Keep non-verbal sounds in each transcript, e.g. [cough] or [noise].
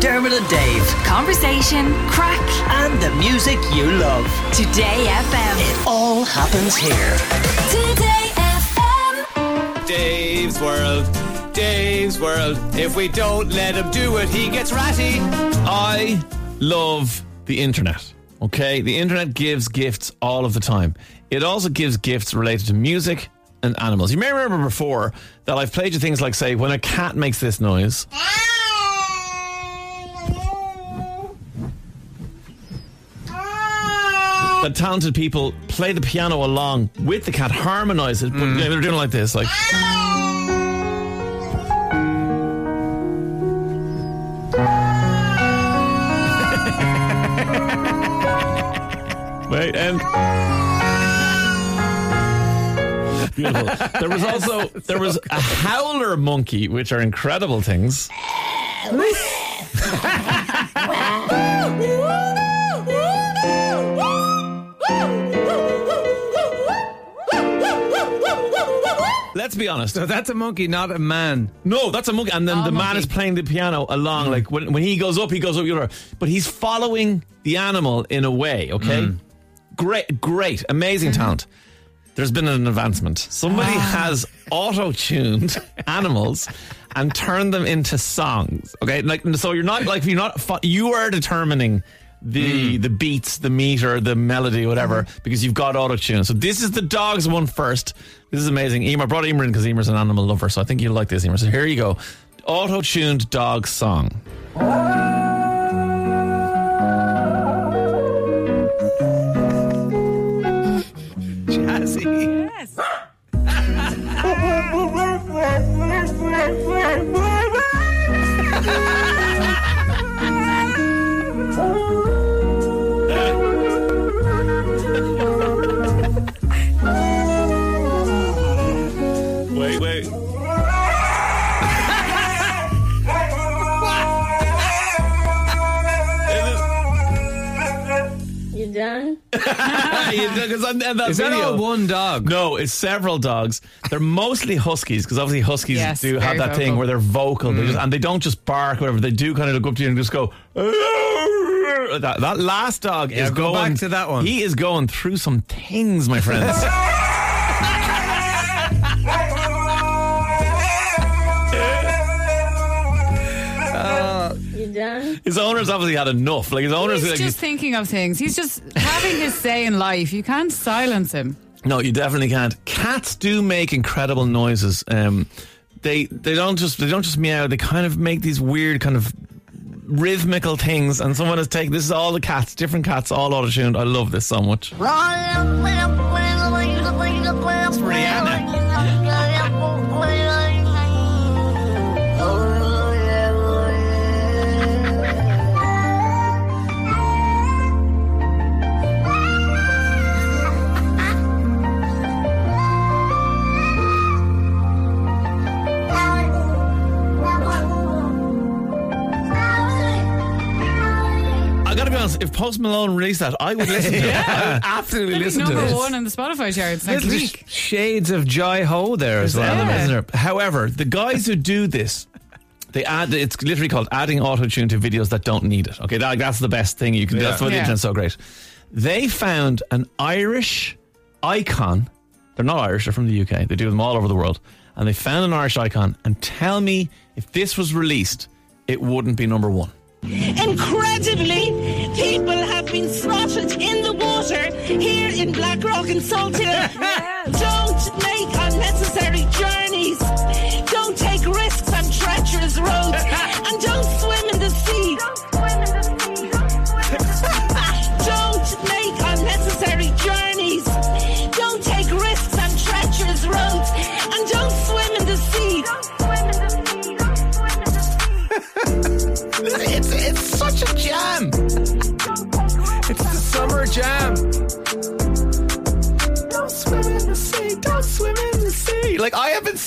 Dermot and Dave, Conversation, crack, and the music you love. Today FM. It all happens here. Today FM. Dave's World, Dave's World. If we don't let him do it, he gets ratty. I love the internet. Okay, the internet gives gifts all of the time. It also gives gifts related to music and animals. You may remember before that I've played you things like, say, when a cat makes this noise. [laughs] That talented people play the piano along with the cat, harmonize it, but you they're doing it like this, like. [laughs] Wait, and beautiful. There was also [laughs] there was a howler monkey, which are incredible things. Let's be honest. So that's a monkey, not a man. No, that's a monkey, and then Oh, the man monkey. is playing the piano along. Mm. Like when, when he goes up, he goes up. the other. But he's following the animal in a way. Okay, Mm. great, great, amazing talent. There's been an advancement. Somebody Ah. has auto-tuned [laughs] animals and turned them into songs. Okay, like so you're not like you're not fo- you are determining the Mm. the beats, the meter, the melody, whatever, because you've got auto-tune. So this is the dogs one first. This is amazing. Emer I brought Emer in because Emer's an animal lover, so I think you'll like this, Emer. So here you go. Auto-tuned dog song. Wait, wait. You done? [laughs] Because on that Is that video, all one dog? No, it's several dogs. They're mostly huskies because obviously huskies Yes, do have very that thing vocal. where they're vocal, they mm. just, and they don't just bark. or Whatever they do, kind of look up to you and just go. That, that last dog Yeah, is go going back to that one. He is going through some things, my friends. [laughs] his owners obviously had enough. Like his owners, He's like, just thinking of things. He's just having his say in life. You can't silence him. No, you definitely can't. Cats do make incredible noises. Um, they they don't just they don't just meow. They kind of make these weird kind of rhythmical things. And someone has taken this is all the cats, different cats, all auto tuned. I love this so much. I gotta be honest. If Post Malone released that, I would listen to it. [laughs] I would absolutely He's listen to it. number one in the Spotify charts next Little week. sh- shades of Jai Ho there as well. Yeah. Isn't there? However, the guys who do this, they add. It's literally called adding auto tune to videos that don't need it. Okay, that, that's the best thing you can. do. Yeah. That's why the Yeah. internet's so great. They found an Irish icon. They're not Irish. They're from the UK. They do them all over the world. And they found an Irish icon. And tell me, if this was released, it wouldn't be number one. Incredibly, people have been slaughtered in the water here in Blackrock and Salthill. [laughs] Don't make unnecessary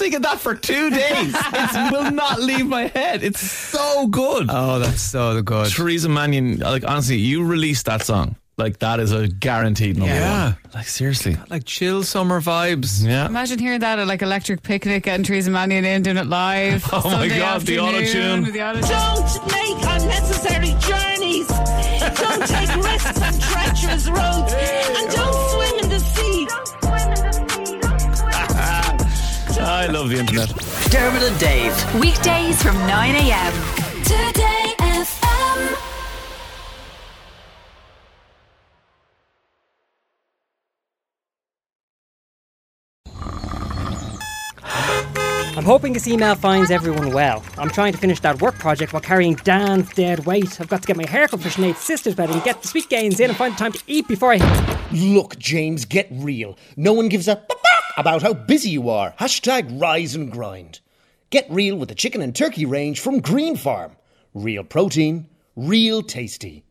I have singing that for two days. it will not leave my head. It's so good. Oh, that's so good. Teresa Mannion, like honestly, you released that song. Like that is a guaranteed number Yeah. one. Like seriously. Like chill summer vibes. Yeah. Imagine hearing that at like Electric Picnic, getting Teresa Mannion in, doing it live. [laughs] Oh my Sunday God, the afternoon auto-tune. with the auto-tune. Don't make unnecessary journeys. Don't take risks on treacherous roads. I love the internet. Dermot and Dave. Weekdays from 9 a.m. Today FM. I'm hoping this email finds everyone well. I'm trying to finish that work project while carrying Dan's dead weight. I've got to get my hair cut for Sinead's sister's wedding, get the sweet gains in, and find the time to eat before I. Look, James, get real. No one gives a about how busy you are. Hashtag rise and grind. Get real with the chicken and turkey range from Green Farm. Real protein, real tasty.